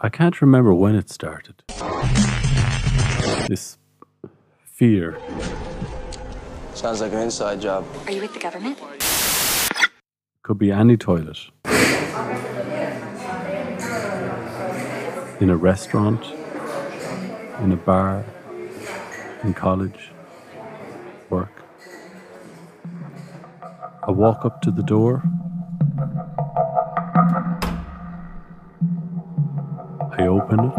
I can't remember when it started. This fear. Sounds like an inside job. Are you with the government? Could be any toilet. In a restaurant, in a bar, in college, work. I walk up to the door. I open it.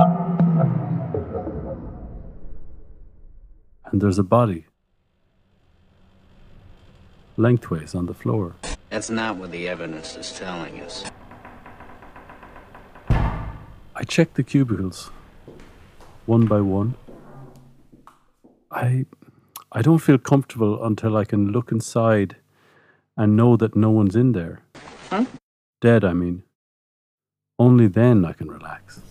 And there's a body. Lengthways on the floor. That's not what the evidence is telling us. I check the cubicles one by one. I I don't feel comfortable until I can look inside and know that no one's in there. Huh? Dead, I mean. Only then I can relax.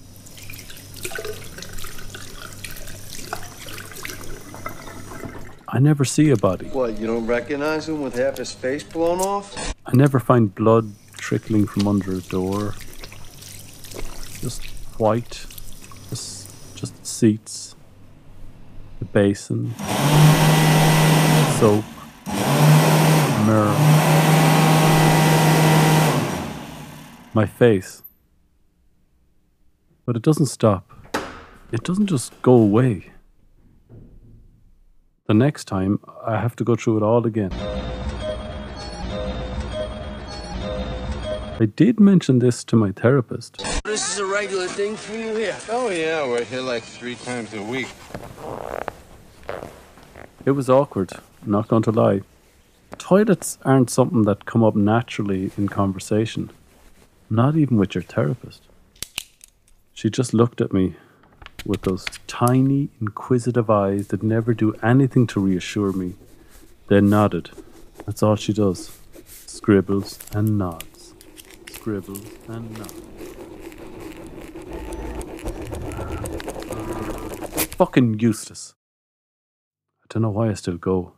I never see a body. What, you don't recognize him with half his face blown off? I never find blood trickling from under a door. Just white. Just, just seats. The basin. Soap. Mirror. My face. But it doesn't stop. It doesn't just go away. The next time, I have to go through it all again. I did mention this to my therapist. This is a regular thing for you here. Oh, yeah, we're here like three times a week. It was awkward, not going to lie. Toilets aren't something that come up naturally in conversation, not even with your therapist. She just looked at me with those tiny, inquisitive eyes that never do anything to reassure me, then nodded. That's all she does scribbles and nods, scribbles and nods. Fucking useless. I don't know why I still go.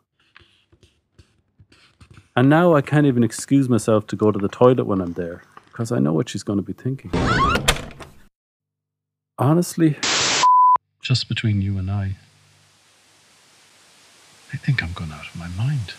And now I can't even excuse myself to go to the toilet when I'm there, because I know what she's going to be thinking. Honestly, just between you and I, I think I'm gone out of my mind.